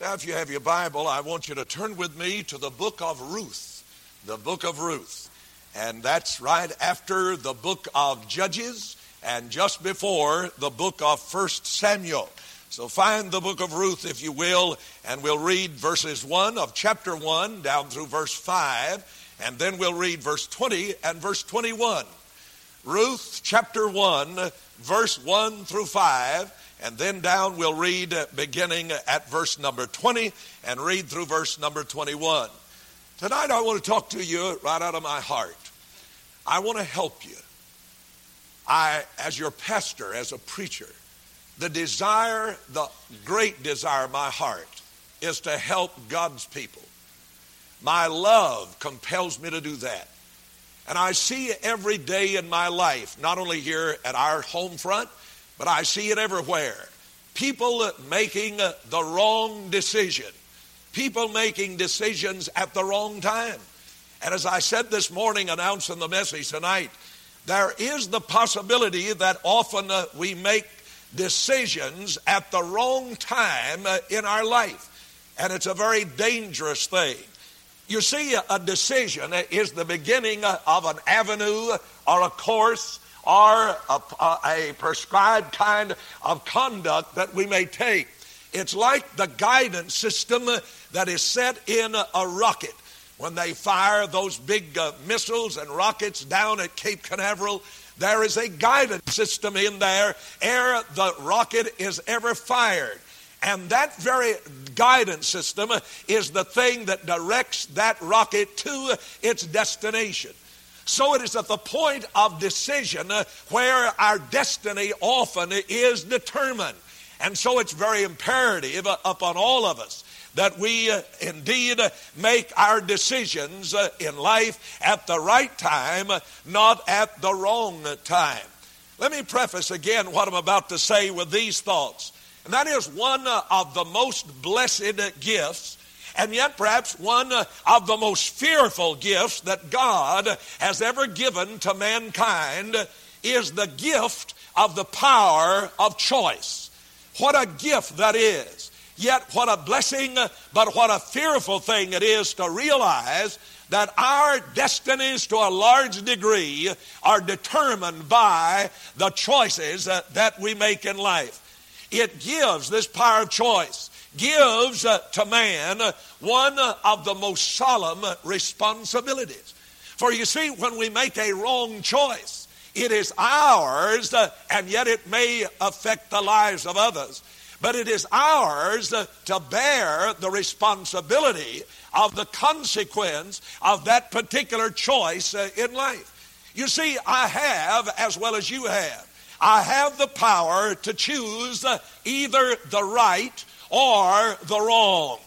Now, if you have your Bible, I want you to turn with me to the book of Ruth. The book of Ruth. And that's right after the book of Judges and just before the book of First Samuel. So find the book of Ruth, if you will, and we'll read verses 1 of chapter 1 down through verse 5, and then we'll read verse 20 and verse 21. Ruth chapter 1, verse 1 through 5. And then down we'll read uh, beginning at verse number 20 and read through verse number 21. Tonight I want to talk to you right out of my heart. I want to help you. I, as your pastor, as a preacher, the desire, the great desire of my heart is to help God's people. My love compels me to do that. And I see every day in my life, not only here at our home front, but I see it everywhere. People making the wrong decision. People making decisions at the wrong time. And as I said this morning, announcing the message tonight, there is the possibility that often uh, we make decisions at the wrong time uh, in our life. And it's a very dangerous thing. You see, a decision is the beginning of an avenue or a course or a, a prescribed kind of conduct that we may take. It's like the guidance system that is set in a rocket. When they fire those big uh, missiles and rockets down at Cape Canaveral, there is a guidance system in there ere the rocket is ever fired. And that very guidance system is the thing that directs that rocket to its destination. So it is at the point of decision uh, where our destiny often is determined. And so it's very imperative uh, upon all of us that we uh, indeed make our decisions in life at the right time, not at the wrong time. Let me preface again what I'm about to say with these thoughts. And that is one of the most blessed gifts and yet perhaps one uh, of the most fearful gifts that God has ever given to mankind is the gift of the power of choice. What a gift that is. Yet what a blessing, but what a fearful thing it is to realize that our destinies to a large degree are determined by the choices uh, that we make in life. It gives this power of choice gives uh, to man one of the most solemn responsibilities. For you see, when we make a wrong choice, it is ours, uh, and yet it may affect the lives of others. But it is ours uh, to bear the responsibility of the consequence of that particular choice in life. You see, I have, as well as you have, I have the power to choose either the right or the wrong.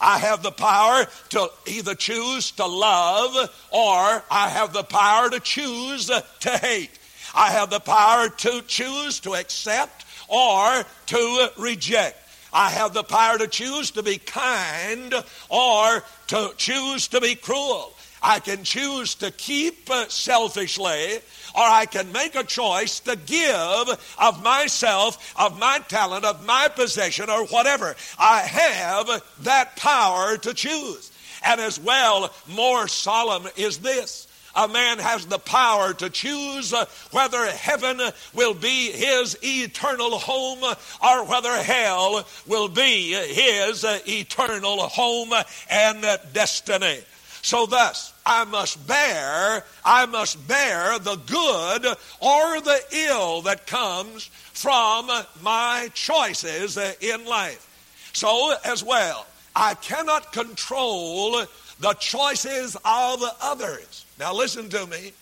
I have the power to either choose to love or I have the power to choose to hate. I have the power to choose to accept or to reject. I have the power to choose to be kind or to choose to be cruel. I can choose to keep selfishly or I can make a choice to give of myself, of my talent, of my possession, or whatever. I have that power to choose. And as well, more solemn is this. A man has the power to choose uh, whether heaven will be his eternal home or whether hell will be his uh, eternal home and destiny. So thus, I must bear, I must bear the good or the ill that comes from my choices in life. So as well, I cannot control the choices of others. Now listen to me.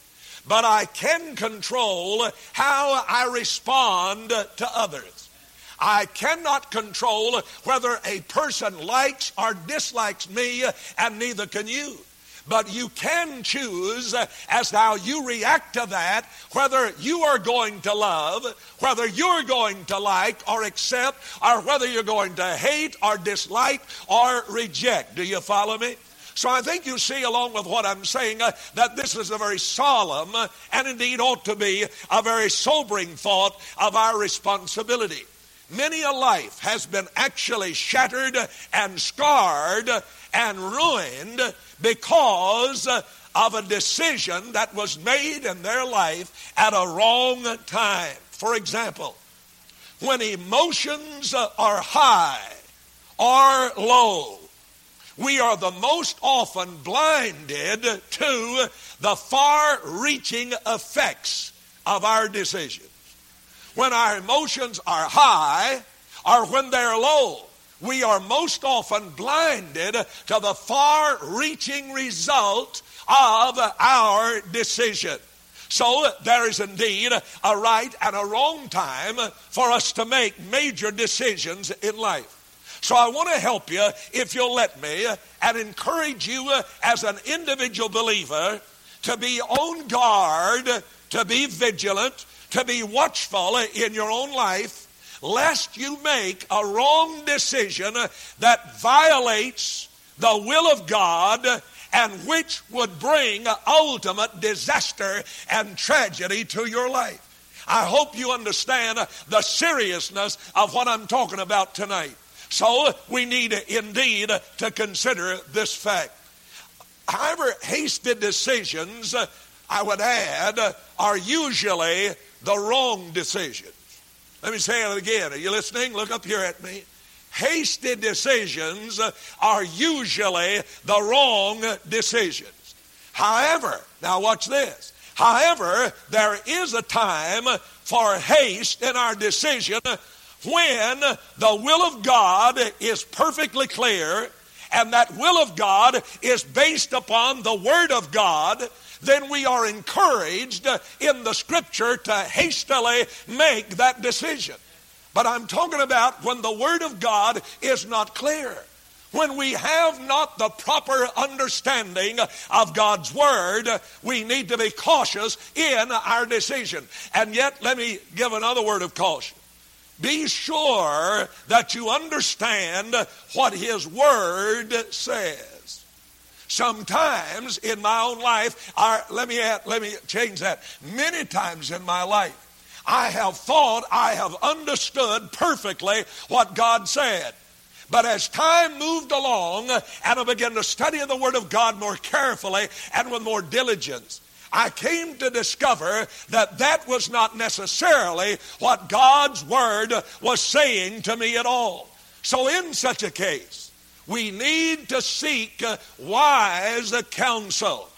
But I can control how I respond to others. I cannot control whether a person likes or dislikes me, and neither can you. But you can choose as how you react to that, whether you are going to love, whether you're going to like or accept, or whether you're going to hate or dislike or reject. Do you follow me? So I think you see, along with what I'm saying, uh, that this is a very solemn uh, and indeed ought to be a very sobering thought of our responsibility. Many a life has been actually shattered and scarred and ruined because uh, of a decision that was made in their life at a wrong time. For example, when emotions uh, are high or low, we are the most often blinded to the far reaching effects of our decisions. When our emotions are high or when they're low, we are most often blinded to the far reaching result of our decision. So there is indeed a right and a wrong time for us to make major decisions in life. So I want to help you, if you'll let me, and encourage you as an individual believer to be on guard, to be vigilant, to be watchful in your own life, lest you make a wrong decision that violates the will of God and which would bring ultimate disaster and tragedy to your life. I hope you understand the seriousness of what I'm talking about tonight. So we need indeed to consider this fact. However, hasty decisions, uh, I would add, are usually the wrong decisions. Let me say it again. Are you listening? Look up here at me. Hasty decisions uh, are usually the wrong decisions. However, now watch this. However, there is a time for haste in our decision when the will of God is perfectly clear and that will of God is based upon the Word of God, then we are encouraged in the Scripture to hastily make that decision. But I'm talking about when the Word of God is not clear. When we have not the proper understanding of God's Word, we need to be cautious in our decision. And yet, let me give another word of caution. Be sure that you understand what His Word says. Sometimes in my own life, our, let, me add, let me change that. Many times in my life, I have thought I have understood perfectly what God said. But as time moved along and I began to study the Word of God more carefully and with more diligence, I came to discover that that was not necessarily what God's Word was saying to me at all. So, in such a case, we need to seek wise counsel.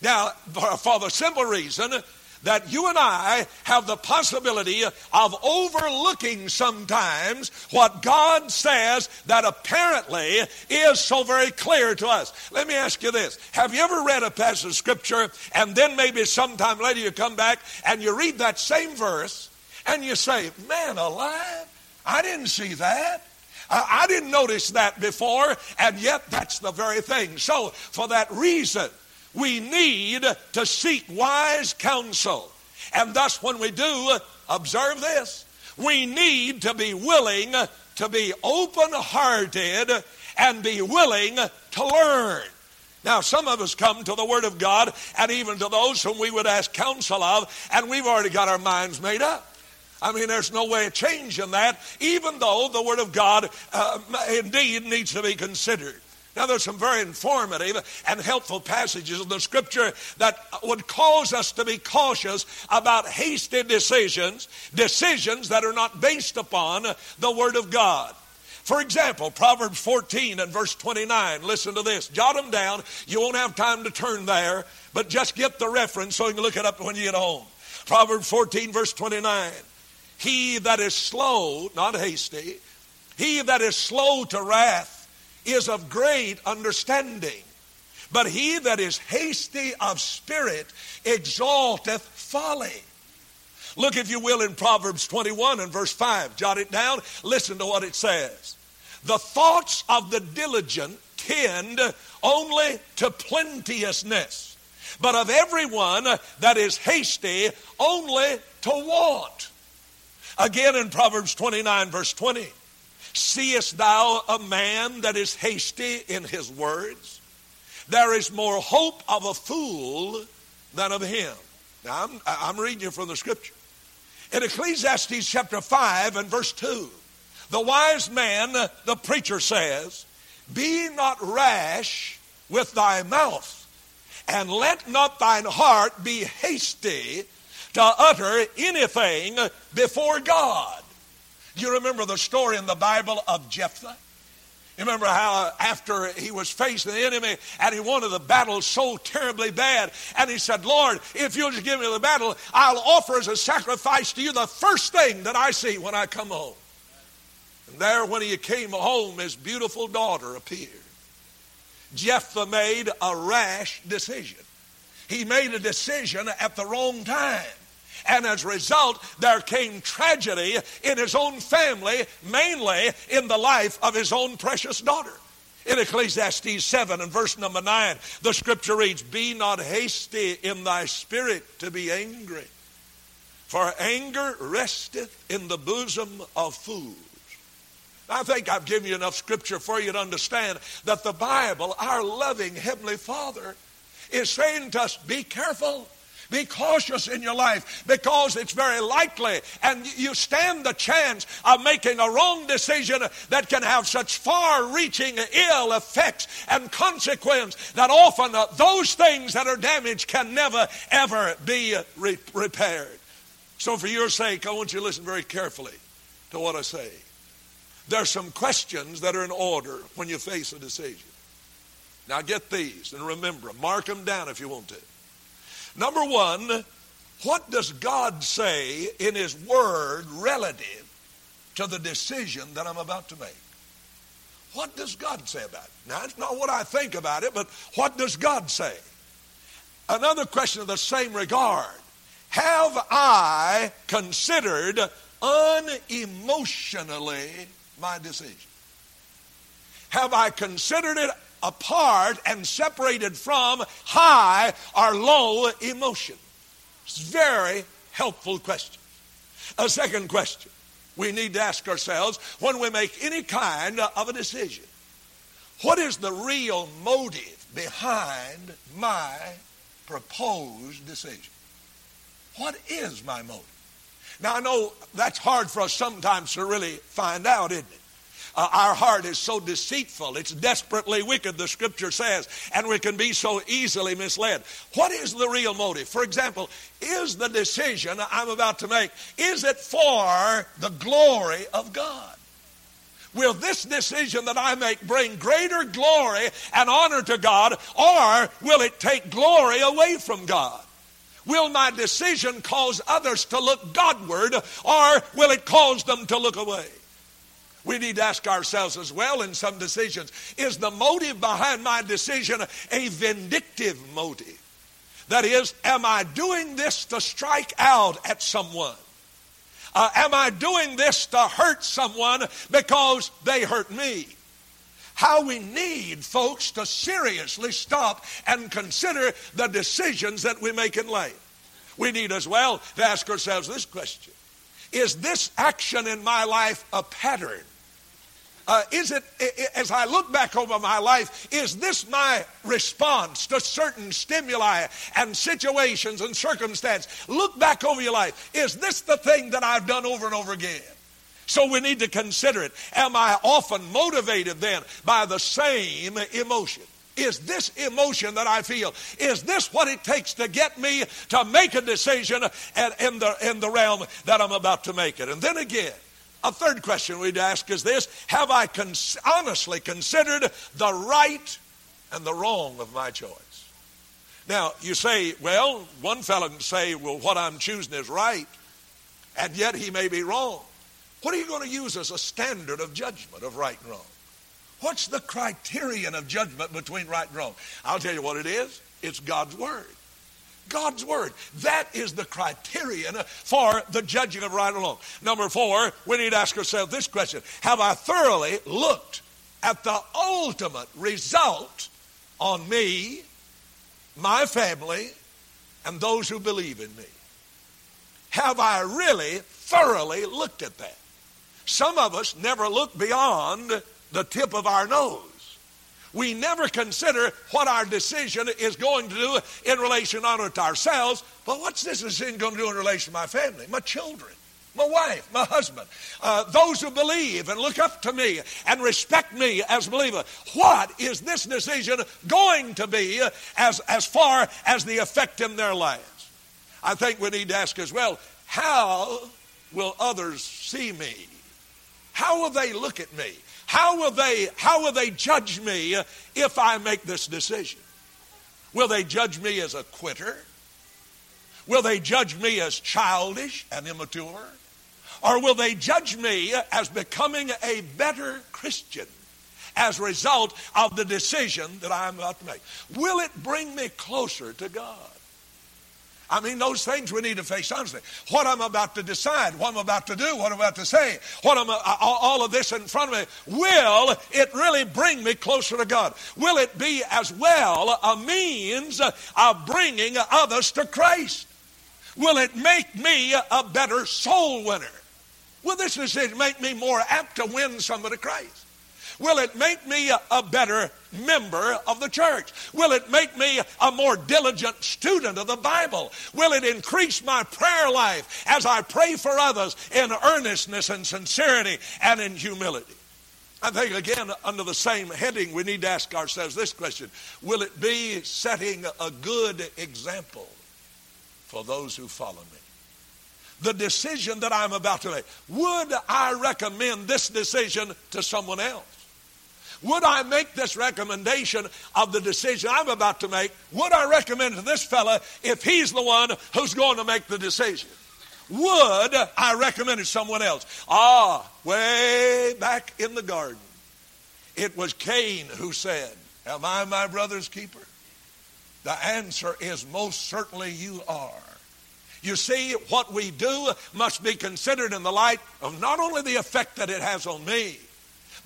Now, for the simple reason that you and I have the possibility of overlooking sometimes what God says that apparently is so very clear to us. Let me ask you this Have you ever read a passage of Scripture and then maybe sometime later you come back and you read that same verse and you say, Man alive, I didn't see that. I didn't notice that before, and yet that's the very thing. So, for that reason, we need to seek wise counsel. And thus, when we do, observe this we need to be willing to be open hearted and be willing to learn. Now, some of us come to the Word of God and even to those whom we would ask counsel of, and we've already got our minds made up. I mean, there's no way of changing that, even though the Word of God uh, indeed needs to be considered. Now, there's some very informative and helpful passages in the scripture that would cause us to be cautious about hasty decisions, decisions that are not based upon the Word of God. For example, Proverbs 14 and verse 29. Listen to this. Jot them down. You won't have time to turn there, but just get the reference so you can look it up when you get home. Proverbs 14, verse 29. He that is slow, not hasty, he that is slow to wrath is of great understanding. But he that is hasty of spirit exalteth folly. Look, if you will, in Proverbs 21 and verse 5. Jot it down. Listen to what it says. The thoughts of the diligent tend only to plenteousness, but of everyone that is hasty, only to want. Again in Proverbs 29, verse 20. Seest thou a man that is hasty in his words? There is more hope of a fool than of him. Now, I'm, I'm reading you from the scripture. In Ecclesiastes chapter 5 and verse 2, The wise man, the preacher says, Be not rash with thy mouth, and let not thine heart be hasty to utter anything before God. You remember the story in the Bible of Jephthah? You remember how after he was facing the enemy and he wanted the battle so terribly bad, and he said, Lord, if you'll just give me the battle, I'll offer as a sacrifice to you the first thing that I see when I come home. And there, when he came home, his beautiful daughter appeared. Jephthah made a rash decision. He made a decision at the wrong time. And as a result, there came tragedy in his own family, mainly in the life of his own precious daughter. In Ecclesiastes 7 and verse number 9, the scripture reads, Be not hasty in thy spirit to be angry, for anger resteth in the bosom of fools. I think I've given you enough scripture for you to understand that the Bible, our loving Heavenly Father, is saying to us, Be careful. Be cautious in your life because it's very likely and you stand the chance of making a wrong decision that can have such far reaching ill effects and consequence that often uh, those things that are damaged can never ever be re- repaired. So, for your sake, I want you to listen very carefully to what I say. There's some questions that are in order when you face a decision. Now, get these and remember them. Mark them down if you want to. Number one, what does God say in His Word relative to the decision that I'm about to make? What does God say about it? Now, it's not what I think about it, but what does God say? Another question of the same regard Have I considered unemotionally my decision? Have I considered it apart and separated from high or low emotion? It's very helpful question. A second question we need to ask ourselves when we make any kind of a decision what is the real motive behind my proposed decision? What is my motive? Now, I know that's hard for us sometimes to really find out, isn't it? Uh, our heart is so deceitful. It's desperately wicked, the scripture says, and we can be so easily misled. What is the real motive? For example, is the decision I'm about to make, is it for the glory of God? Will this decision that I make bring greater glory and honor to God, or will it take glory away from God? Will my decision cause others to look Godward, or will it cause them to look away? We need to ask ourselves as well in some decisions is the motive behind my decision a vindictive motive? That is, am I doing this to strike out at someone? Uh, am I doing this to hurt someone because they hurt me? How we need folks to seriously stop and consider the decisions that we make in life. We need as well to ask ourselves this question Is this action in my life a pattern? Uh, is it, as I look back over my life, is this my response to certain stimuli and situations and circumstances? Look back over your life. Is this the thing that I've done over and over again? So we need to consider it. Am I often motivated then by the same emotion? Is this emotion that I feel, is this what it takes to get me to make a decision in the, in the realm that I'm about to make it? And then again, a third question we'd ask is this Have I cons- honestly considered the right and the wrong of my choice? Now, you say, well, one fellow can say, well, what I'm choosing is right, and yet he may be wrong. What are you going to use as a standard of judgment of right and wrong? What's the criterion of judgment between right and wrong? I'll tell you what it is it's God's Word. God's Word. That is the criterion for the judging of right and wrong. Number four, we need to ask ourselves this question Have I thoroughly looked at the ultimate result on me, my family, and those who believe in me? Have I really thoroughly looked at that? Some of us never look beyond the tip of our nose we never consider what our decision is going to do in relation not only to ourselves, but what's this decision going to do in relation to my family, my children, my wife, my husband, uh, those who believe and look up to me and respect me as a believer. What is this decision going to be as, as far as the effect in their lives? I think we need to ask as well, how will others see me? How will they look at me? How will they, how will they judge me if I make this decision? Will they judge me as a quitter? Will they judge me as childish and immature? Or will they judge me as becoming a better Christian as a result of the decision that I'm about to make? Will it bring me closer to God? I mean, those things we need to face honestly. What I'm about to decide, what I'm about to do, what I'm about to say, what I'm, uh, all of this in front of me, will it really bring me closer to God? Will it be as well a means of bringing others to Christ? Will it make me a better soul winner? Will this decision make me more apt to win somebody to Christ? Will it make me a, better member of the church? Will it make me a more diligent student of the Bible? Will it increase my prayer life as I pray for others in earnestness and sincerity and in humility? I think, again, under the same heading, we need to ask ourselves this question Will it be setting a good example for those who follow me? The decision that I'm about to make, would I recommend this decision to someone else? Would I make this recommendation of the decision I'm about to make? Would I recommend to this fella if he's the one who's going to make the decision? Would I recommend it to someone else? Ah, way back in the garden, it was Cain who said, Am I my brother's keeper? The answer is most certainly you are. You see, what we do must be considered in the light of not only the effect that it has on me,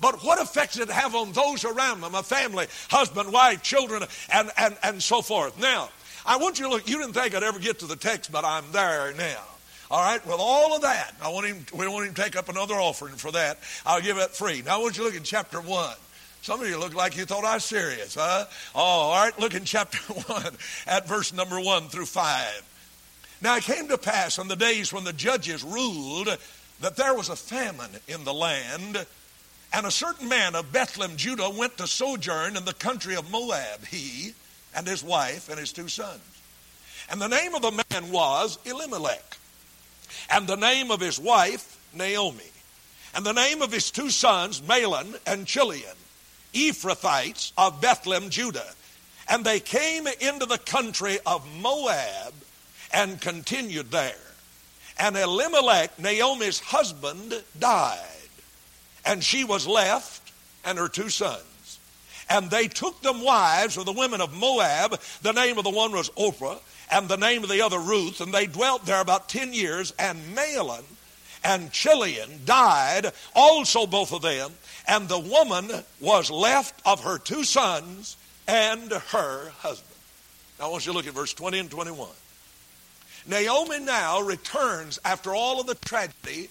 but what effect did it have on those around them, a family, husband, wife, children, and, and, and so forth? Now, I want you to look, you didn't think I'd ever get to the text, but I'm there now. All right, with all of that, I want him, we won't even take up another offering for that. I'll give it free. Now, I want you to look in chapter 1. Some of you look like you thought I was serious, huh? Oh, all right, look in chapter 1 at verse number 1 through 5. Now it came to pass on the days when the judges ruled that there was a famine in the land, and a certain man of Bethlehem, Judah, went to sojourn in the country of Moab, he and his wife and his two sons. And the name of the man was Elimelech, and the name of his wife, Naomi, and the name of his two sons, Mahlon and Chilion, Ephrathites of Bethlehem, Judah. And they came into the country of Moab and continued there. And Elimelech, Naomi's husband, died and she was left and her two sons. And they took them wives of the women of Moab. The name of the one was Orpah, and the name of the other Ruth. And they dwelt there about 10 years. And Mahlon and Chilion died, also both of them. And the woman was left of her two sons and her husband. Now I want you to look at verse 20 and 21. Naomi now returns after all of the tragedy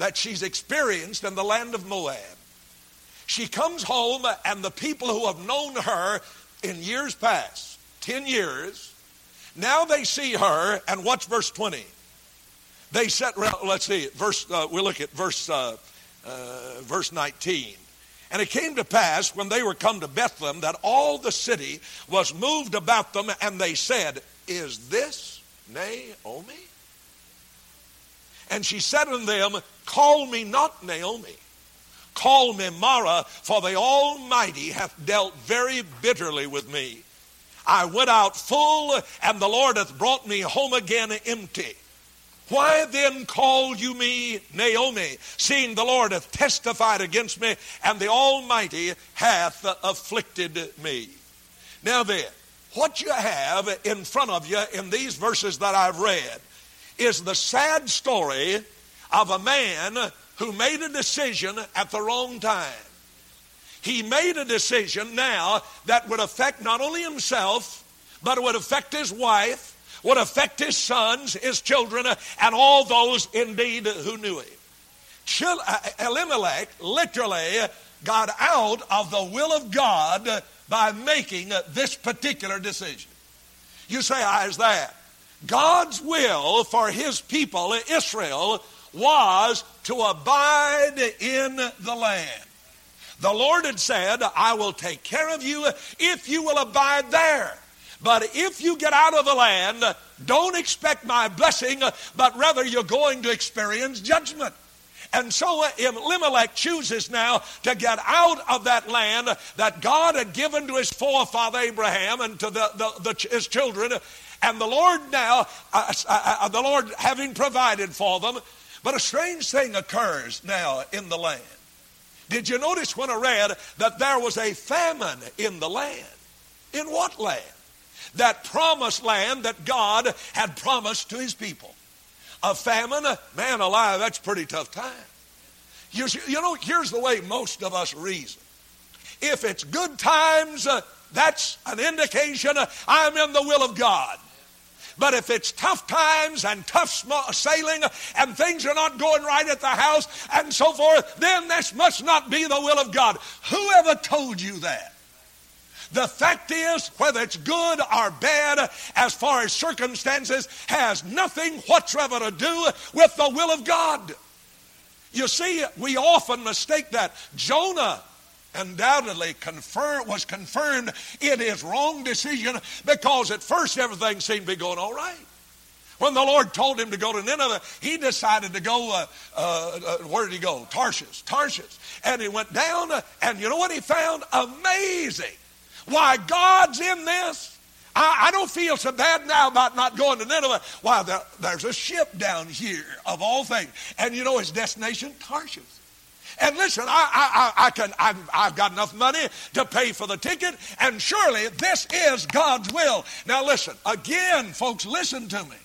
that she's experienced in the land of Moab. She comes home, and the people who have known her in years past, 10 years, now they see her, and watch verse 20. They set, let's see, verse, uh, we look at verse, uh, uh, verse 19. And it came to pass when they were come to Bethlehem that all the city was moved about them, and they said, Is this Naomi? And she said unto them, Call me not Naomi. Call me Mara, for the Almighty hath dealt very bitterly with me. I went out full, and the Lord hath brought me home again empty. Why then call you me Naomi, seeing the Lord hath testified against me, and the Almighty hath afflicted me? Now then, what you have in front of you in these verses that I've read is the sad story of a man who made a decision at the wrong time. He made a decision now that would affect not only himself, but it would affect his wife, would affect his sons, his children, and all those indeed who knew him. Uh, Elimelech literally got out of the will of God by making this particular decision. You say, how is that? God's will for his people, Israel, was to abide in the land. The Lord had said, I will take care of you if you will abide there. But if you get out of the land, don't expect my blessing, but rather you're going to experience judgment. And so Elimelech chooses now to get out of that land that God had given to his forefather Abraham and to the, the, the his children. And the Lord now, uh, uh, uh, the Lord having provided for them. But a strange thing occurs now in the land. Did you notice when I read that there was a famine in the land? In what land? That promised land that God had promised to his people. A famine, man alive, that's pretty tough time. You, you know, here's the way most of us reason. If it's good times, uh, that's an indication uh, I'm in the will of God. But if it's tough times and tough sailing and things are not going right at the house and so forth, then this must not be the will of God. Whoever told you that? The fact is, whether it's good or bad, as far as circumstances, has nothing whatsoever to do with the will of God. You see, we often mistake that. Jonah undoubtedly confirm, was confirmed in his wrong decision because at first everything seemed to be going all right. When the Lord told him to go to Nineveh, he decided to go, uh, uh, uh, where did he go? Tarshish, Tarshish. And he went down, uh, and you know what he found? Amazing. Why, God's in this. I, I, don't feel so bad now about not going to Nineveh. Why, there, there's a ship down here, of all things. And you know his destination? Tarshish. And listen, I, I, I can, I've, I've got enough money to pay for the ticket, and surely this is God's will. Now listen, again, folks, listen to me.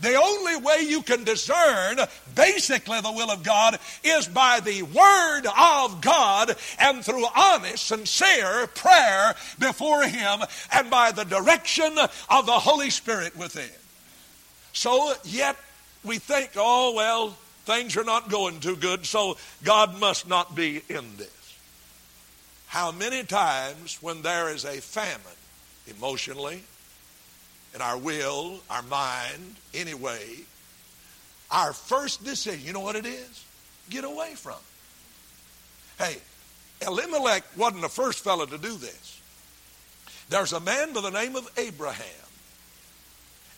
The only way you can discern basically the will of God is by the Word of God and through honest, sincere prayer before Him and by the direction of the Holy Spirit within. So, yet we think, oh, well, things are not going too good, so God must not be in this. How many times when there is a famine, emotionally, in our will, our mind, anyway, our first decision, you know what it is? Get away from. It. Hey, Elimelech wasn't the first fellow to do this. There's a man by the name of Abraham.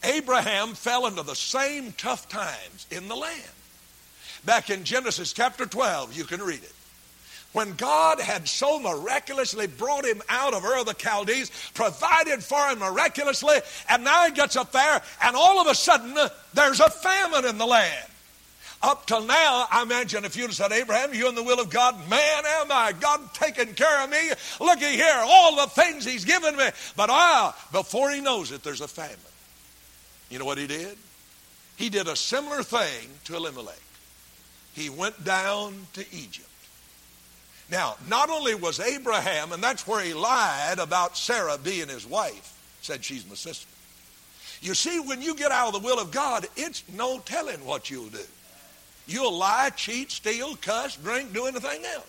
Abraham fell into the same tough times in the land. Back in Genesis chapter 12, you can read it when God had so miraculously brought him out of Ur of the Chaldees, provided for him miraculously, and now he gets up there, and all of a sudden there's a famine in the land. Up till now, I imagine if you'd have said, Abraham, you in the will of God, man am I. God taking care of me. Looky here, all the things he's given me. But ah, before he knows it, there's a famine. You know what he did? He did a similar thing to Elimelech. He went down to Egypt. Now, not only was Abraham, and that's where he lied about Sarah being his wife, said she's my sister. You see, when you get out of the will of God, it's no telling what you'll do. You'll lie, cheat, steal, cuss, drink, do anything else.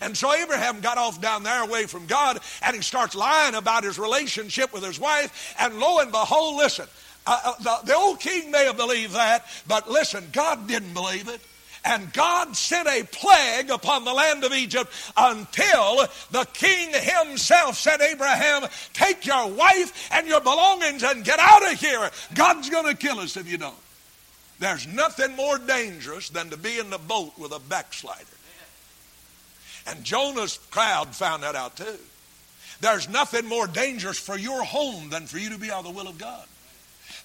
And so Abraham got off down there away from God and he starts lying about his relationship with his wife. And lo and behold, listen, uh, uh the, the old king may have believed that, but listen, God didn't believe it. And God sent a plague upon the land of Egypt until the king himself said, Abraham, take your wife and your belongings and get out of here. God's going to kill us if you don't. There's nothing more dangerous than to be in the boat with a backslider. And Jonah's crowd found that out too. There's nothing more dangerous for your home than for you to be out of the will of God.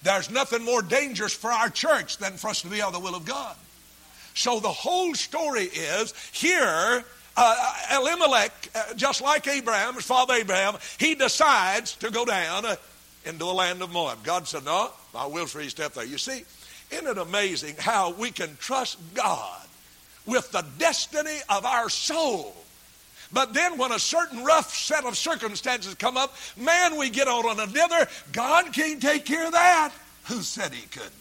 There's nothing more dangerous for our church than for us to be out of the will of God. So the whole story is here. Uh, Elimelech, uh, just like Abraham, his father Abraham, he decides to go down uh, into the land of Moab. God said, No, I will for you step there. You see, isn't it amazing how we can trust God with the destiny of our soul? But then when a certain rough set of circumstances come up, man, we get out on another. God can't take care of that. Who said he couldn't?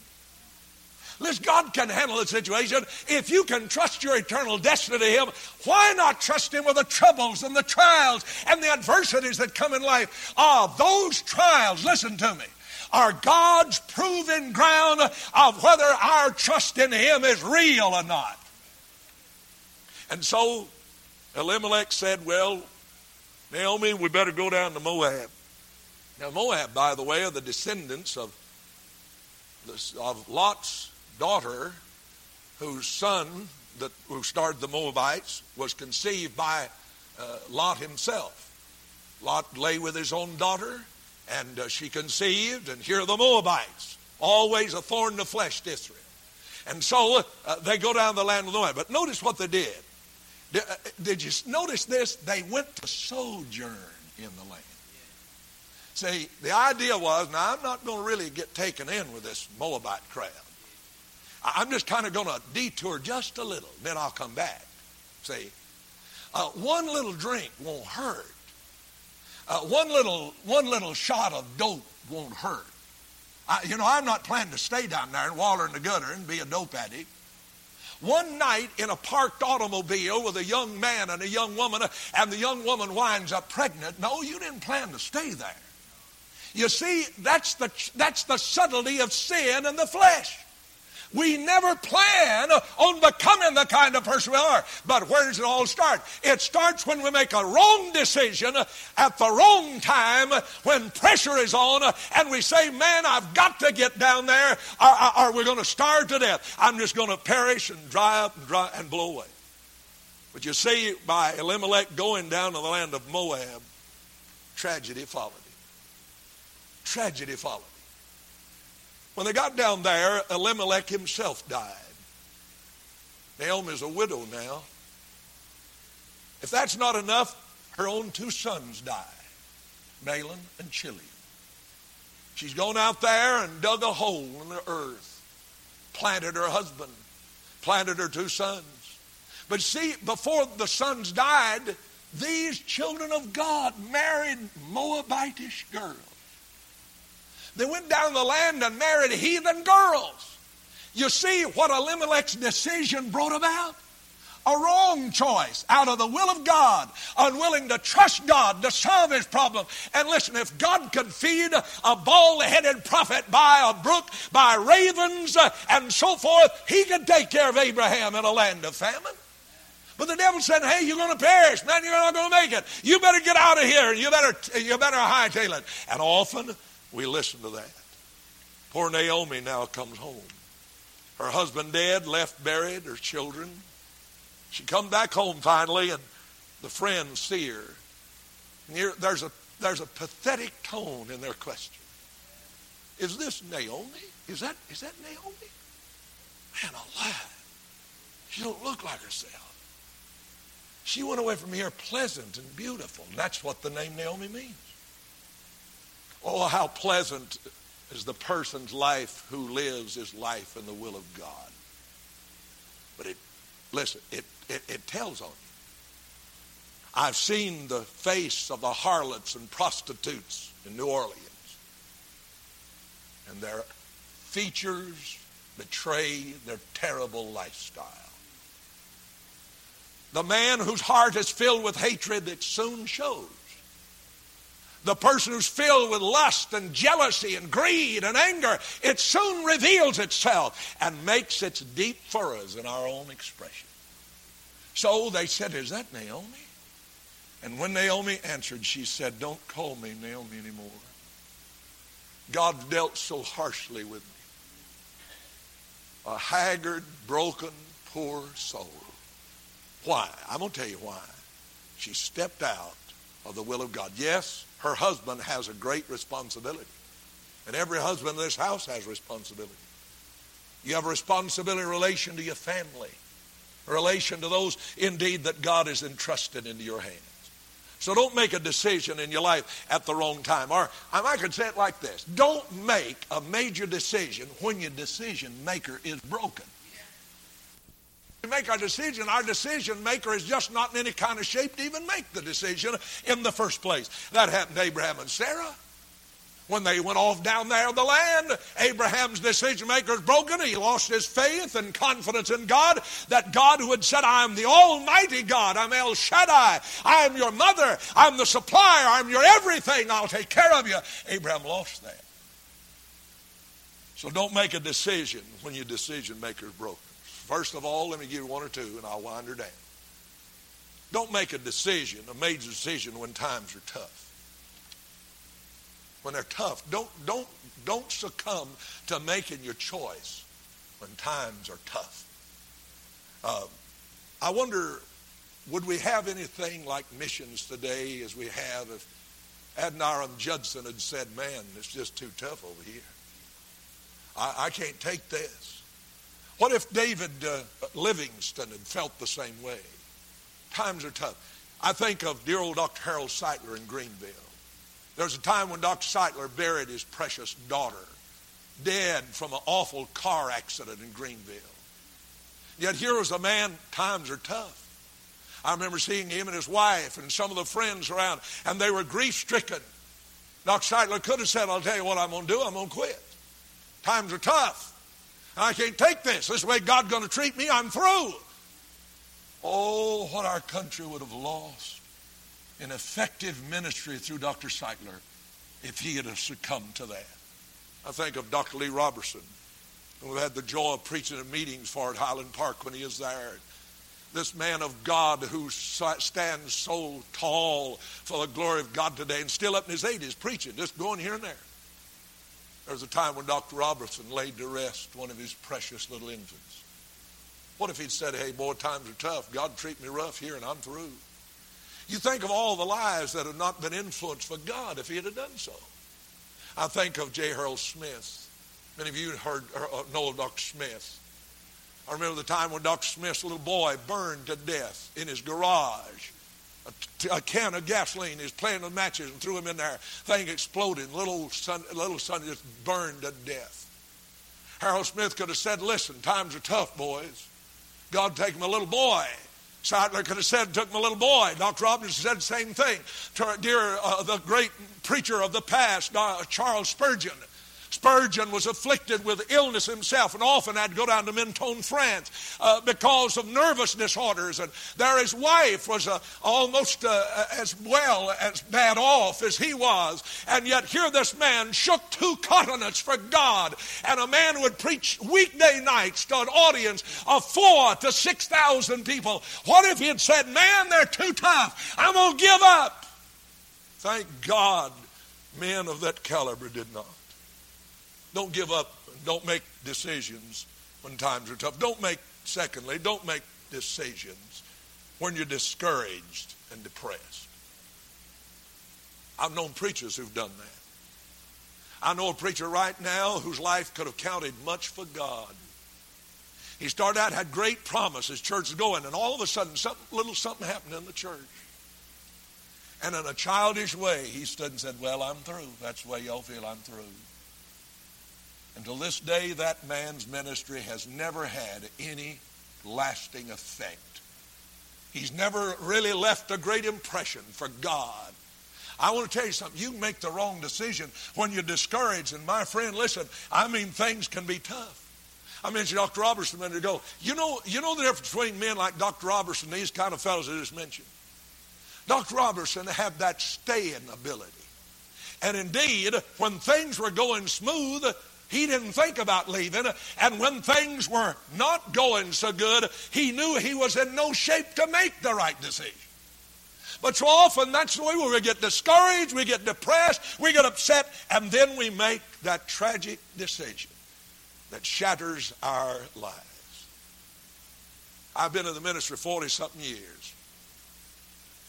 Listen, God can handle the situation. If you can trust your eternal destiny to Him, why not trust Him with the troubles and the trials and the adversities that come in life? Ah, those trials, listen to me, are God's proven ground of whether our trust in Him is real or not. And so Elimelech said, Well, Naomi, we better go down to Moab. Now, Moab, by the way, are the descendants of, of Lot's daughter, whose son, that, who started the Moabites, was conceived by uh, Lot himself. Lot lay with his own daughter, and uh, she conceived, and here are the Moabites, always a thorn in the flesh to Israel. And so uh, they go down the land of the Moab. But notice what they did. Did, uh, did you notice this? They went to sojourn in the land. See, the idea was now I'm not going to really get taken in with this Moabite crowd. I'm just kind of going to detour just a little, then I'll come back. See, uh, one little drink won't hurt. Uh, one little one little shot of dope won't hurt. I, you know, I'm not planning to stay down there and waller in the gutter and be a dope addict. One night in a parked automobile with a young man and a young woman, and the young woman winds up pregnant. No, you didn't plan to stay there. You see, that's the, that's the subtlety of sin and the flesh. We never plan on becoming the kind of person we are. But where does it all start? It starts when we make a wrong decision at the wrong time when pressure is on and we say, Man, I've got to get down there or, or we're going to starve to death. I'm just going to perish and dry up and, dry, and blow away. But you see, by Elimelech going down to the land of Moab, tragedy followed him. Tragedy followed. When they got down there, Elimelech himself died. Naomi's a widow now. If that's not enough, her own two sons die Mahlon and Chilion. She's gone out there and dug a hole in the earth, planted her husband, planted her two sons. But see, before the sons died, these children of God married Moabitish girls. They went down the land and married heathen girls. You see what Elimelech's decision brought about? A wrong choice out of the will of God, unwilling to trust God to solve his problem. And listen, if God could feed a bald headed prophet by a brook, by ravens, uh, and so forth, he could take care of Abraham in a land of famine. But the devil said, "Hey, you're going to perish, man. You're not going to make it. You better get out of here. You better, you better hightail it." And often we listen to that. Poor Naomi now comes home. Her husband dead, left buried, her children. She comes back home finally, and the friends see her. There's a there's a pathetic tone in their question. Is this Naomi? Is that is that Naomi? Man alive. She don't look like herself. She went away from here pleasant and beautiful. And that's what the name Naomi means. Oh, how pleasant is the person's life who lives his life in the will of God. But it, listen, it, it, it tells on you. I've seen the face of the harlots and prostitutes in New Orleans. And their features betray their terrible lifestyle. The man whose heart is filled with hatred, it soon shows the person who's filled with lust and jealousy and greed and anger, it soon reveals itself and makes its deep furrows in our own expression. So they said, Is that Naomi? And when Naomi answered, she said, Don't call me Naomi anymore. God dealt so harshly with me. A haggard, broken, poor soul. Why? I'm going to tell you why. She stepped out of the will of God. Yes, her husband has a great responsibility. And every husband in this house has responsibility. You have a responsibility in relation to your family, relation to those indeed that God has entrusted into your hands. So don't make a decision in your life at the wrong time. Or um, I could say it like this don't make a major decision when your decision maker is broken. We make our decision, our decision maker is just not in any kind of shape to even make the decision in the first place. That happened to Abraham and Sarah. When they went off down there the land, Abraham's decision maker is broken. He lost his faith and confidence in God that God who had said, I am the Almighty God, I'm El Shaddai, I am your mother, I'm the supplier, I'm your everything, I'll take care of you. Abraham lost that. So don't make a decision when your decision maker is broken. First of all, let me give you one or two and I'll wind her down. Don't make a decision, a major decision, when times are tough. When they're tough, don't, don't, don't succumb to making your choice when times are tough. Uh, I wonder, would we have anything like missions today as we have if Adoniram Judson had said, man, it's just too tough over here. I, I can't take this. What if David uh, Livingstone had felt the same way? Times are tough. I think of dear old Dr. Harold Sightler in Greenville. There was a time when Dr. Sightler buried his precious daughter, dead from an awful car accident in Greenville. Yet here was a man, times are tough. I remember seeing him and his wife and some of the friends around, and they were grief stricken. Dr. Sightler could have said, I'll tell you what I'm going to do, I'm going to quit. Times are tough. I can't take this. This way God's going to treat me. I'm through. Oh, what our country would have lost in effective ministry through Dr. Sightler if he had succumbed to that. I think of Dr. Lee Roberson, who had the joy of preaching at meetings for at Highland Park when he is there. This man of God who stands so tall for the glory of God today and still up in his 80s preaching, just going here and there. There was a time when Dr. Roberson laid to rest one of his precious little infants. What if he'd said, hey, boy, times are tough. God treat me rough here and I'm through. You think of all the lives that have not been influenced for God if he had done so. I think of J. Harold Smith. Many of you heard uh, know of Dr. Smith. I remember the time when Dr. Smith's little boy burned to death in his garage a, can of gasoline. He was playing with matches and threw him in there. Thing exploded. Little son, little son just burned to death. Harold Smith could have said, listen, times are tough, boys. God take my little boy. Sightler could have said, took my little boy. Dr. Robinson said the same thing. Dear uh, the great preacher of the past, Charles Spurgeon, Spurgeon was afflicted with illness himself and often had to go down to Mentone, France uh, because of nervous disorders. And there his wife was uh, almost uh, as well as bad off as he was. And yet here this man shook two continents for God. And a man would preach weekday nights to an audience of four to 6,000 people. What if he had said, man, they're too tough. I'm going to give up. Thank God men of that caliber did not. Don't give up. Don't make decisions when times are tough. Don't make, secondly, don't make decisions when you're discouraged and depressed. I've known preachers who've done that. I know a preacher right now whose life could have counted much for God. He started out, had great promise, his church is going, and all of a sudden, something, little something happened in the church. And in a childish way, he stood and said, Well, I'm through. That's the way y'all feel, I'm through. Until this day, that man's ministry has never had any lasting effect. He's never really left a great impression for God. I want to tell you something. You make the wrong decision when you're discouraged. And my friend, listen, I mean, things can be tough. I mentioned Dr. Roberson a minute ago. You know, you know the difference between men like Dr. Roberson these kind of fellows I just mentioned. Dr. Roberson had that staying ability. And indeed, when things were going smooth, he didn't think about leaving. And when things were not going so good, he knew he was in no shape to make the right decision. But so often that's the way we get discouraged, we get depressed, we get upset, and then we make that tragic decision that shatters our lives. I've been in the ministry 40 something years.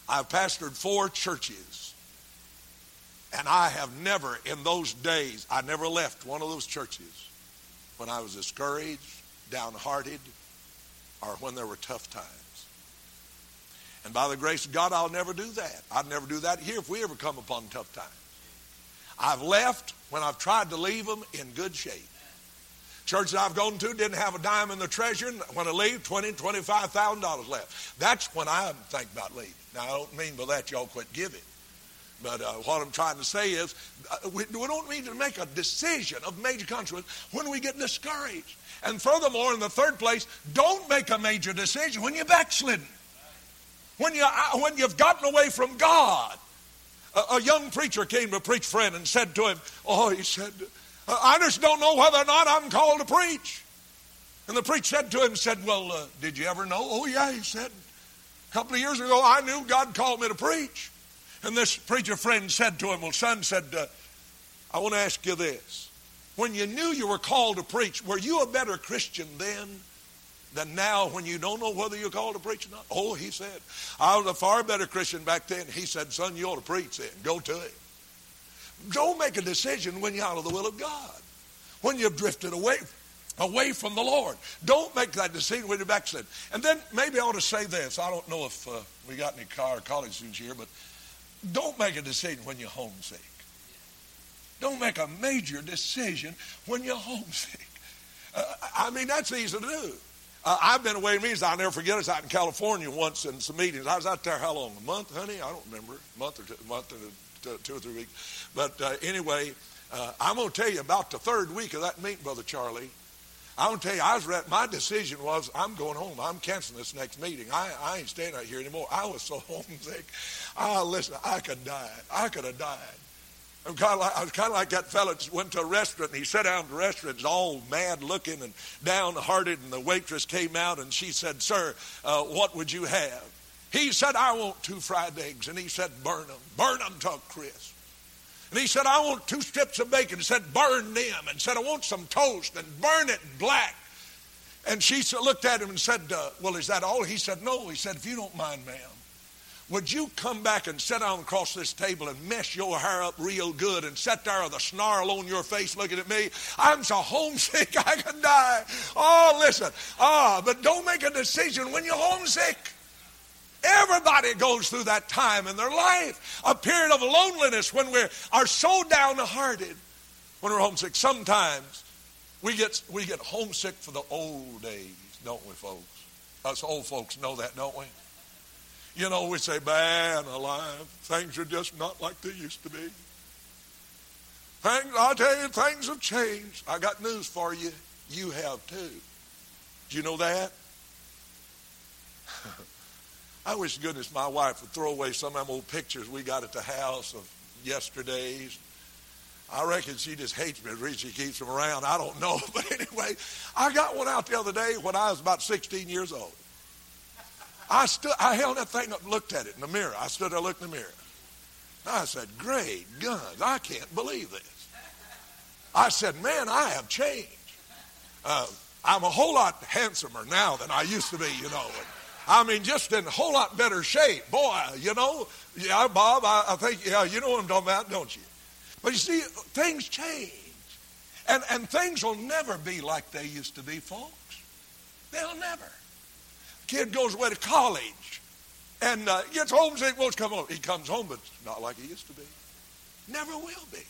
I've pastored four churches. And I have never, in those days, I never left one of those churches when I was discouraged, downhearted, or when there were tough times. And by the grace of God, I'll never do that. I'd never do that here if we ever come upon tough times. I've left when I've tried to leave them in good shape. Church that I've gone to didn't have a dime in the treasure. And when I leave, twenty, twenty-five thousand dollars left. That's when I think about leaving. Now I don't mean by that y'all quit giving. But uh, what I'm trying to say is, uh, we, we, don't need to make a decision of major consequence when we get discouraged. And furthermore, in the third place, don't make a major decision when you're backslidden. When, you, uh, when you've gotten away from God. A, a young preacher came to a preach friend and said to him, Oh, he said, I just don't know whether or not I'm called to preach. And the preacher said to him, said, Well, uh, did you ever know? Oh, yeah, he said. A couple of years ago, I knew God called me to preach. And this preacher friend said to him, Well, son, said, uh, I want to ask you this. When you knew you were called to preach, were you a better Christian then than now when you don't know whether you're called to preach or not? Oh, he said, I was a far better Christian back then. He said, Son, you ought to preach then. Go to it. Don't make a decision when you're out of the will of God. When you've drifted away, away from the Lord. Don't make that decision when you're backslid. And then maybe I ought to say this. I don't know if uh, we got any college students here, but don't make a decision when you're homesick. Don't make a major decision when you're homesick. Uh, I mean, that's easy to do. Uh, I've been away meetings. I'll never forget. I was out in California once in some meetings. I was out there how long? A month, honey? I don't remember. A month or two, month or two or three weeks. But uh, anyway, uh, I'm going to tell you about the third week of that meeting, Brother Charlie. I'm to tell you, I was ready. My decision was, I'm going home. I'm canceling this next meeting. I, I ain't staying out here anymore. I was so homesick. Ah, listen, I could die. I could have died. I'm kind of like, I was kind of like that fellow that went to a restaurant and he sat down at the restaurant, all mad looking and downhearted, and the waitress came out and she said, Sir, uh, what would you have? He said, I want two fried eggs. And he said, Burn them. Burn them to a crisp. And he said, I want two strips of bacon. He said, burn them. And said, I want some toast and burn it black. And she looked at him and said, uh, Well, is that all? He said, No. He said, If you don't mind, ma'am, would you come back and sit down across this table and mess your hair up real good and sit there with a snarl on your face looking at me? I'm so homesick I could die. Oh, listen. Ah, but don't make a decision when you're homesick. Everybody goes through that time in their life, a period of loneliness when we are so downhearted, when we're homesick. Sometimes we get we get homesick for the old days, don't we, folks? Us old folks know that, don't we? You know, we say, man alive, things are just not like they used to be. Things, I'll tell you, things have changed. I got news for you. You have too. Do you know that? I wish goodness my wife would throw away some of them old pictures we got at the house of yesterday's. I reckon she just hates me. The reason she keeps them around, I don't know. But anyway, I got one out the other day when I was about 16 years old. I stood, I held that thing up and looked at it in the mirror. I stood there looking in the mirror. And I said, Great guns, I can't believe this. I said, Man, I have changed. Uh, I'm a whole lot handsomer now than I used to be, you know. And, I mean, just in a whole lot better shape. Boy, you know, yeah, Bob, I, I think, yeah, you know what I'm talking about, don't you? But you see, things change. And, and things will never be like they used to be, folks. They'll never kid goes away to college and uh, gets homesick, well, come home. He comes home, but it's not like he used to be. Never will be.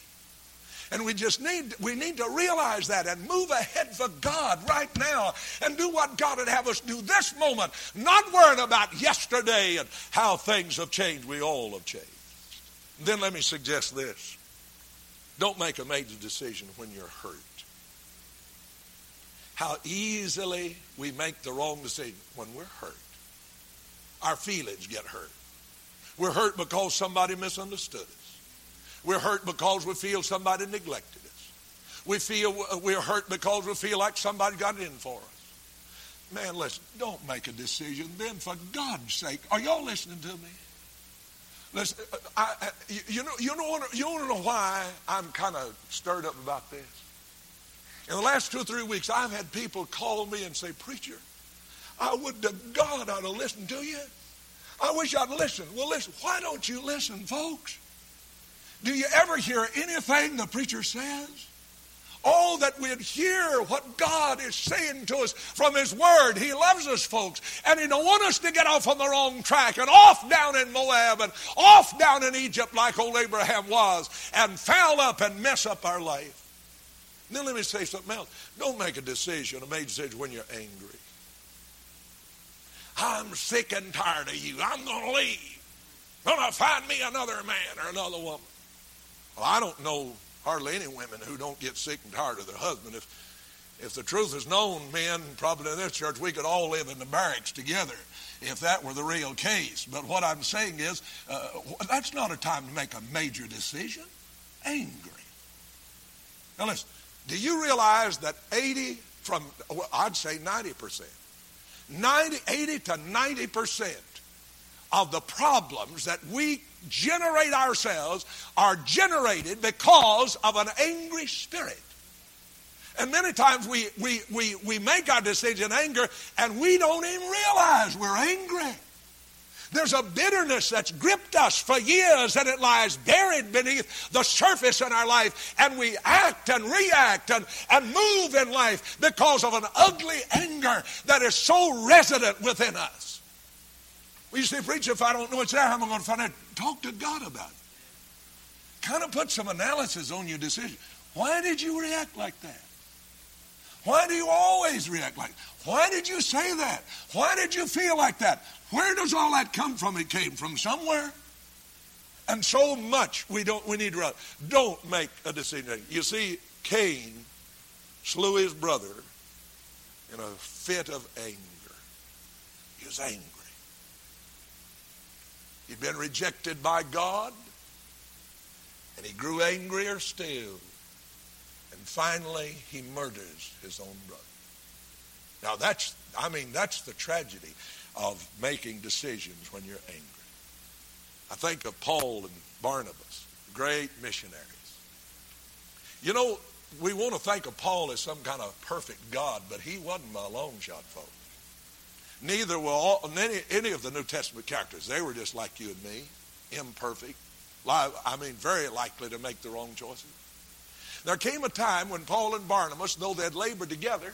And we just need, we need to realize that and move ahead for God right now and do what God would have us do this moment, not worrying about yesterday and how things have changed. We all have changed. then let me suggest this. Don't make a major decision when you're hurt how easily we make the wrong decision when we're hurt. Our feelings get hurt. We're hurt because somebody misunderstood us. We're hurt because we feel somebody neglected us. We feel uh, we're hurt because we feel like somebody got in for us. Man, listen, don't make a decision then for God's sake. Are y'all listening to me? Listen, uh, I, uh, I, you know, you know, you want to know why I'm kind of stirred up about this? In the last two or three weeks, I've had people call me and say, Preacher, I would to God I'd have listened to you. I wish I'd listened. Well, listen, why don't you listen, folks? Do you ever hear anything the preacher says? Oh, that we'd hear what God is saying to us from His Word. He loves us, folks, and He don't want us to get off on the wrong track and off down in Moab and off down in Egypt like old Abraham was and foul up and mess up our life. Then let me say something else. Don't make a decision, a major decision, when you're angry. I'm sick and tired of you. I'm going to leave. I'm going to find me another man or another woman. Well, I don't know hardly any women who don't get sick and tired of their husband. If if the truth is known, men, probably in this church, we could all live in the barracks together if that were the real case. But what I'm saying is, uh, that's not a time to make a major decision. Angry. Now listen, Do you realize that 80 from, well, I'd say 90%, 90, 80 to 90% of the problems that we generate ourselves are generated because of an angry spirit. And many times we, we, we, we make our decision in anger and we don't even realize we're angry. There's a bitterness that's gripped us for years and it lies buried beneath the surface in our life. And we act and react and, and move in life because of an ugly anger that is so resident within us. Well, you say, Preacher, if I don't know it's there, how am I going to find out? Talk to God about it. Kind of put some analysis on your decision. Why did you react like that? Why do you always react like that? Why did you say that? Why did you feel like that? Where does all that come from? It came from somewhere. And so much we don't we need to don't make a decision. You see, Cain slew his brother in a fit of anger. He was angry. He'd been rejected by God, and he grew angrier still. And finally, he murders his own brother. Now, that's, I mean, that's the tragedy of making decisions when you're angry. I think of Paul and Barnabas, great missionaries. You know, we want to think of Paul as some kind of perfect God, but he wasn't my long shot, folks. Neither were all, any, any of the New Testament characters. They were just like you and me, imperfect. I mean, very likely to make the wrong choices. There came a time when Paul and Barnabas, though they had labored together,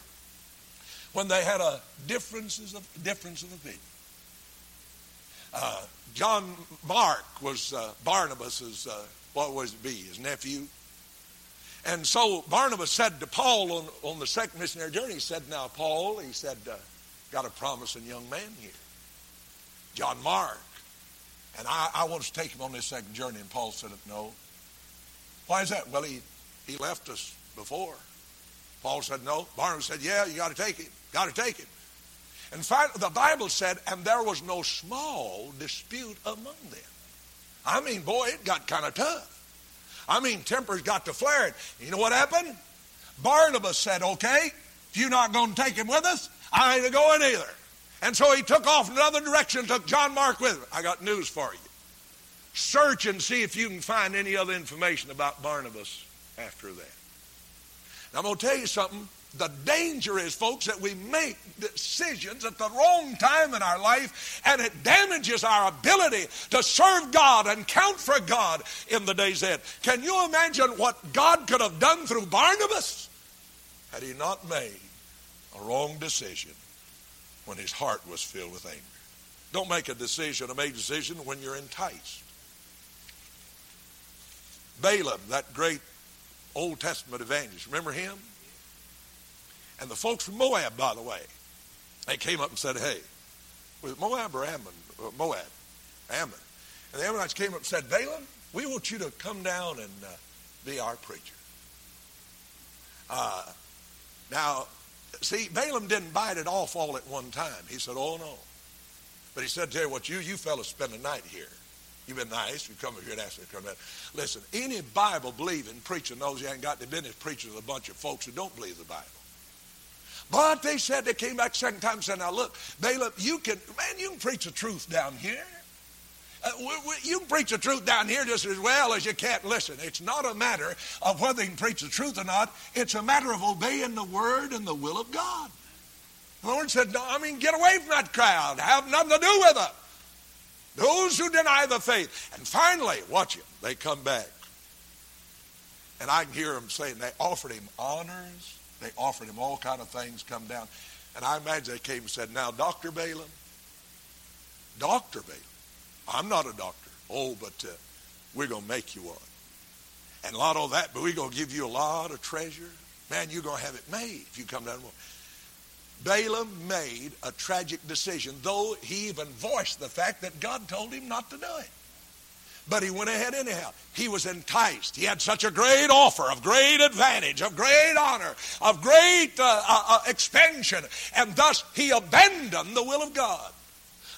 when they had a differences of difference of opinion. Uh, John Mark was uh, Barnabas's uh, what was it be his nephew, and so Barnabas said to Paul on, on the second missionary journey, he said, "Now Paul," he said, uh, "got a promising young man here, John Mark, and I, I want to take him on this second journey." And Paul said, "No." Why is that? Well, he he left us before. Paul said, No. Barnabas said, Yeah, you got to take him. Got to take him. And finally, the Bible said, and there was no small dispute among them. I mean, boy, it got kind of tough. I mean, tempers got to flaring. You know what happened? Barnabas said, Okay, if you're not going to take him with us, I ain't going either. And so he took off in another direction, took John Mark with him. I got news for you. Search and see if you can find any other information about Barnabas after that. Now, I'm going to tell you something. The danger is, folks, that we make decisions at the wrong time in our life and it damages our ability to serve God and count for God in the days ahead. Can you imagine what God could have done through Barnabas had he not made a wrong decision when his heart was filled with anger? Don't make a decision, a made decision when you're enticed. Balaam, that great Old Testament evangelist. Remember him? And the folks from Moab, by the way, they came up and said, hey, was Moab or Ammon? Uh, Moab. Ammon. And the Ammonites came up and said, Balaam, we want you to come down and uh, be our preacher. Uh, now, see, Balaam didn't bite it off all at one time. He said, oh, no. But he said, tell you what, you, you fellas spend the night here. You've been nice. You come over here and ask me to come down. Listen, any Bible believing preacher knows you ain't got the business preaching to a bunch of folks who don't believe the Bible. But they said they came back second time and said, now look, Balaam, you can, man, you can preach the truth down here. Uh, we, we, you can preach the truth down here just as well as you can't listen. It's not a matter of whether you can preach the truth or not. It's a matter of obeying the word and the will of God. The Lord said, no, I mean, get away from that crowd. Have nothing to do with it. Those who deny the faith. And finally, watch it, they come back. And I can hear them saying they offered him honors. They offered him all kind of things come down. And I imagine they came and said, now, Dr. Balaam, Dr. Balaam, I'm not a doctor. Oh, but uh, we're going to make you one. And a lot of that, but we're going to give you a lot of treasure. Man, you're going to have it made if you come down. Balaam made a tragic decision, though he even voiced the fact that God told him not to do it. But he went ahead anyhow. He was enticed. He had such a great offer of great advantage, of great honor, of great uh, uh, uh, expansion, and thus he abandoned the will of God.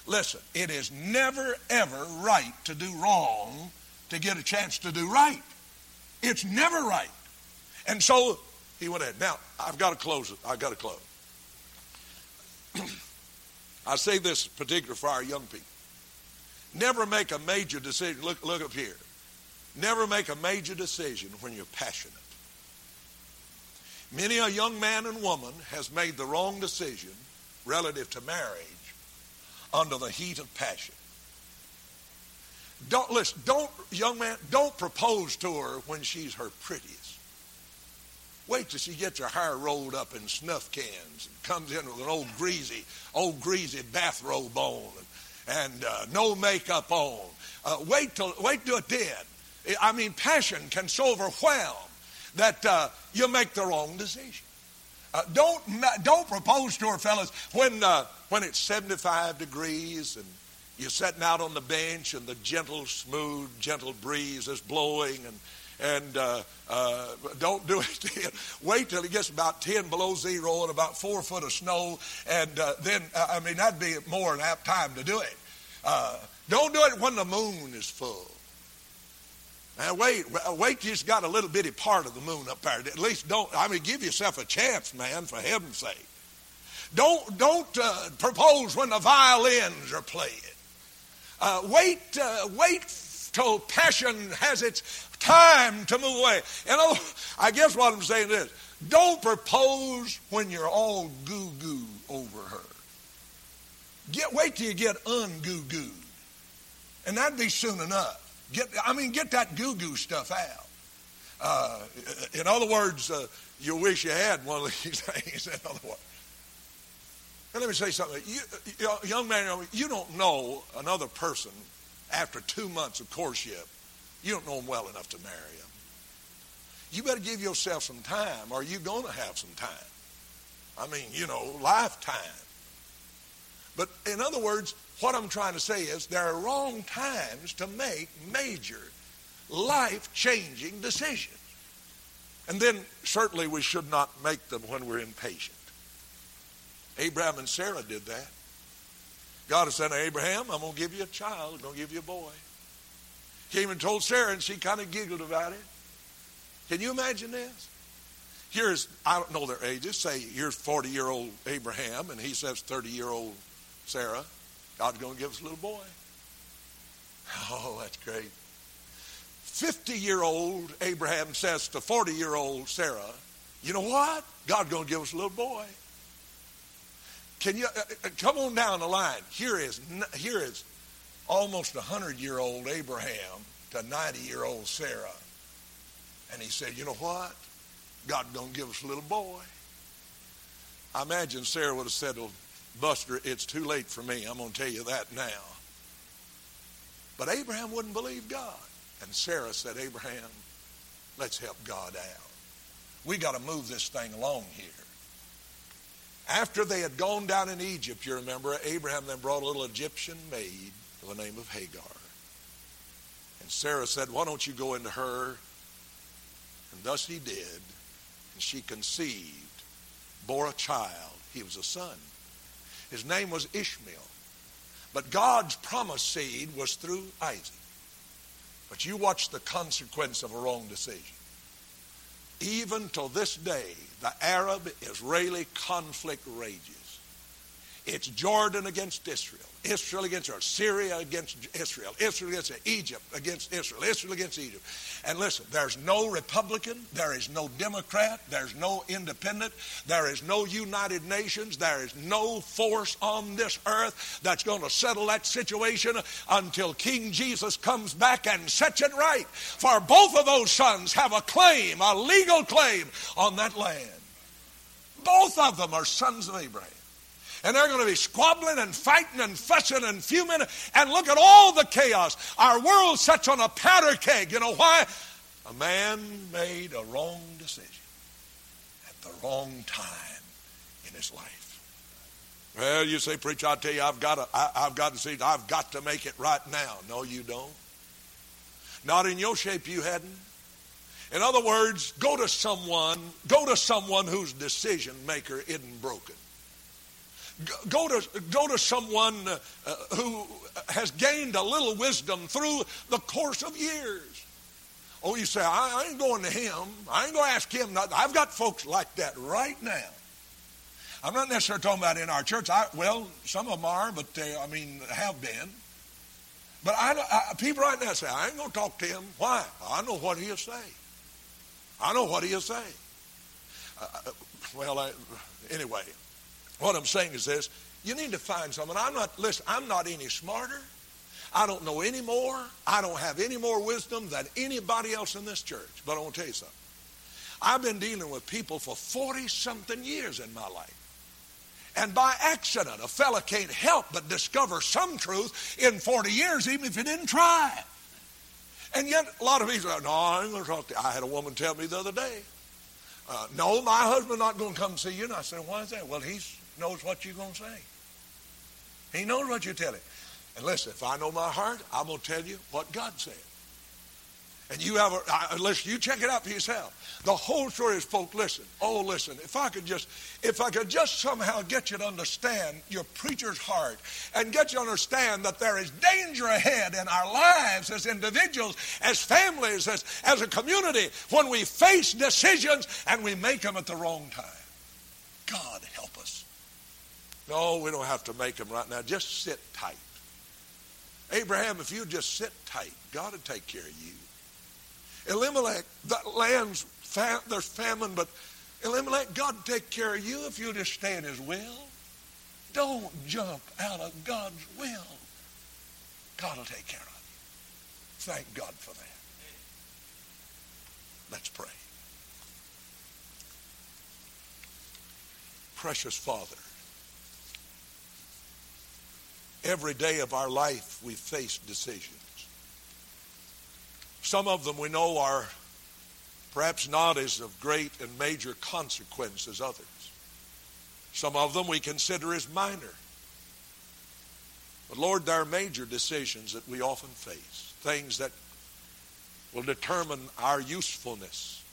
Listen, it is never, ever right to do wrong to get a chance to do right. It's never right. And so He went ahead. Now, I've got to close it. I've got to close. I say this particular for our young people. Never make a major decision. Look, look up here. Never make a major decision when you're passionate. Many a young man and woman has made the wrong decision relative to marriage under the heat of passion. Don't listen, don't, young man, don't propose to her when she's her prettiest. Wait till she gets her hair rolled up in snuff cans and comes in with an old greasy, old greasy bathrobe on and, and uh, no makeup on. Uh, wait till wait till it then. I mean, passion can so overwhelm that uh, you make the wrong decision. Uh, don't don't propose to her, fellas, when uh, when it's 75 degrees and you're sitting out on the bench and the gentle, smooth, gentle breeze is blowing and and uh, uh, don't do it. Wait till it gets about 10 below zero and about four foot of snow, and uh, then, uh, I mean, that'd be more than apt time to do it. Uh, don't do it when the moon is full. Now, wait, wait till you've got a little bitty part of the moon up there. At least don't, I mean, give yourself a chance, man, for heaven's sake. Don't, don't uh, propose when the violins are playing. wait, wait till passion has its time to move away. You know, I guess what I'm saying is, don't propose when you're all goo goo over her. Get wait till you get ungoo gooed, and that'd be soon enough. Get I mean, get that goo goo stuff out. Uh, in other words, uh, you wish you had one of these things. In other words. And let me say something. You, young man, you don't know another person after two months of courtship you don't know them well enough to marry them. You better give yourself some time, or you're going to have some time. I mean, you know, lifetime. But in other words, what I'm trying to say is there are wrong times to make major life changing decisions. And then certainly we should not make them when we're impatient. Abraham and Sarah did that. God has said to Abraham, I'm going to give you a child, I'm going to give you a boy. Came and told Sarah, and she kind of giggled about it. Can you imagine this? Here's, I don't know their ages. Say, here's 40 year old Abraham, and he says 30 year old Sarah. God's going to give us a little boy. Oh, that's great. 50 year old Abraham says to 40 year old Sarah, You know what? God's going to give us a little boy. Can you uh, uh come on down the line? Here is, here is almost a 100 year old Abraham to 90 year old Sarah. And he said, You know what? God's going to give us a little boy. I imagine Sarah would have said, well, Buster, it's too late for me. I'm going to tell you that now. But Abraham wouldn't believe God. And Sarah said, Abraham, let's help God out. We got to move this thing along here. After they had gone down in Egypt, you remember, Abraham then brought a little Egyptian maid by the name of Hagar. And Sarah said, Why don't you go into her? And thus he did. And she conceived, bore a child. He was a son. His name was Ishmael. But God's promised seed was through Isaac. But you watch the consequence of a wrong decision. Even till this day, the Arab Israeli conflict rages. It's Jordan against Israel. Israel against Israel, Syria against Israel, Israel against Egypt against Israel, Israel against Egypt. And listen, there's no Republican, there is no Democrat, there's no independent, there is no United Nations, there is no force on this earth that's going to settle that situation until King Jesus comes back and sets it right. For both of those sons have a claim, a legal claim on that land. Both of them are sons of Abraham and they're going to be squabbling and fighting and fussing and fuming. And look at all the chaos. Our world sits on a powder keg. You know why? A man made a wrong decision at the wrong time in his life. Well, you say, preacher, I tell you, I've got to, I, I've got to see, I've got to make it right now. No, you don't. Not in your shape, you hadn't. In other words, go to someone, go to someone whose decision maker isn't broken. Go to, go to someone uh, who has gained a little wisdom through the course of years. Oh, you say, I, ain't going to him. I ain't going to ask him nothing. I've got folks like that right now. I'm not necessarily talking about in our church. I, well, some of them are, but they, I mean, have been. But I, I, people right now say, I ain't going to talk to him. Why? I know what he'll say. I know what he'll say. Uh, uh well, I, anyway, what I'm saying is this. You need to find someone. I'm not, listen, I'm not any smarter. I don't know any more. I don't have any more wisdom than anybody else in this church. But I want to tell you something. I've been dealing with people for 40 something years in my life. And by accident, a fella can't help but discover some truth in 40 years, even if he didn't try. And yet, a lot of people are, No, I ain't going to talk to you. I had a woman tell me the other day, uh, No, my husband's not going to come see you. And I said, Why is that? Well, he knows what you're going to say. He knows what you tell him. And listen, if I know my heart, I'm going to tell you what God said. And you have a, uh, listen, you check it out for yourself. The whole story is, folks, listen. Oh, listen, if I could just, if I could just somehow get you to understand your preacher's heart and get you to understand that there is danger ahead in our lives as individuals, as families, as, as a community, when we face decisions and we make them at the wrong time. God help us. No, we don't have to make them right now. Just sit tight. Abraham, if you just sit tight, God will take care of you. Elimelech, the land's fam- there's famine, but Elimelech, God will take care of you if you just stay in His will. Don't jump out of God's will. God will take care of you. Thank God for that. Let's pray. Precious Father, every day of our life we face decisions. Some of them we know are perhaps not as of great and major consequence as others. Some of them we consider as minor. But Lord, there are major decisions that we often face, things that will determine our usefulness,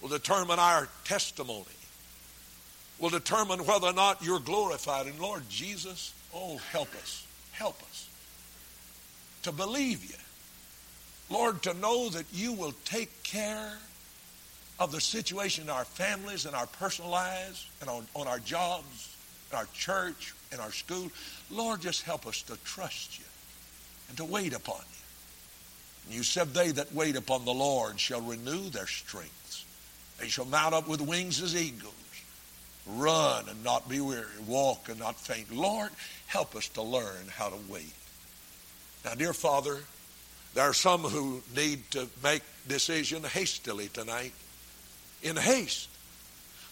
will determine our testimony, will determine whether or not you're glorified. And Lord Jesus, oh, help us, help us to believe you Lord, to know that you will take care of the situation in our families and our personal lives and on, on our jobs, in our church, in our school. Lord, just help us to trust you and to wait upon you. And you said, They that wait upon the Lord shall renew their strength. They shall mount up with wings as eagles, run and not be weary, walk and not faint. Lord, help us to learn how to wait. Now, dear Father, there are some who need to make decision hastily tonight, in haste.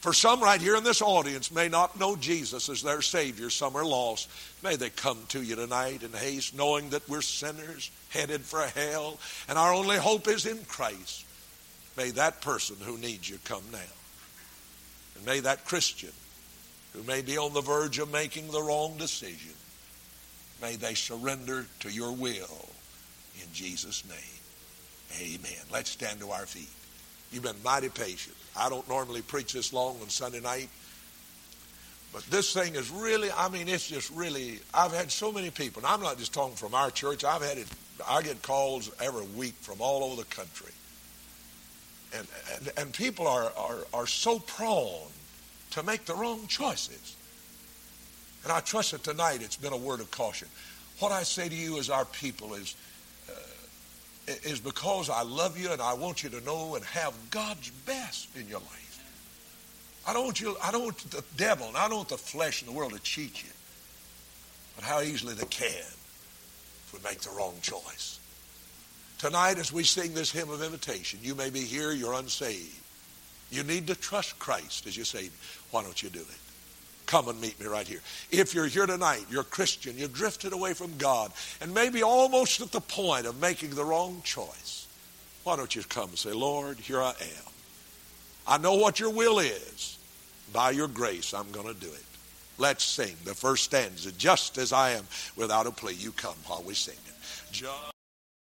For some right here in this audience may not know Jesus as their Savior. Some are lost. May they come to you tonight in haste, knowing that we're sinners headed for hell, and our only hope is in Christ. May that person who needs you come now. And may that Christian who may be on the verge of making the wrong decision, may they surrender to your will in Jesus' name. Amen. Let's stand to our feet. You've been mighty patient. I don't normally preach this long on Sunday night. But this thing is really, I mean, it's just really, I've had so many people, and I'm not just talking from our church, I've had it, I get calls every week from all over the country. And, and, and people are, are, are so prone to make the wrong choices. And I trust that tonight it's been a word of caution. What I say to you as our people is uh, is because I love you and I want you to know and have God's best in your life. I don't want you, I don't want the devil and I don't want the flesh and the world to cheat you. But how easily they can if we make the wrong choice. Tonight, as we sing this hymn of invitation, you may be here, you're unsaved. You need to trust Christ as you say, why don't you do it? Come and meet me right here. If you're here tonight, you're a Christian, you've drifted away from God, and maybe almost at the point of making the wrong choice, why don't you come and say, Lord, here I am. I know what your will is. By your grace, I'm going to do it. Let's sing the first stanza, just as I am, without a plea. You come while we sing it. Just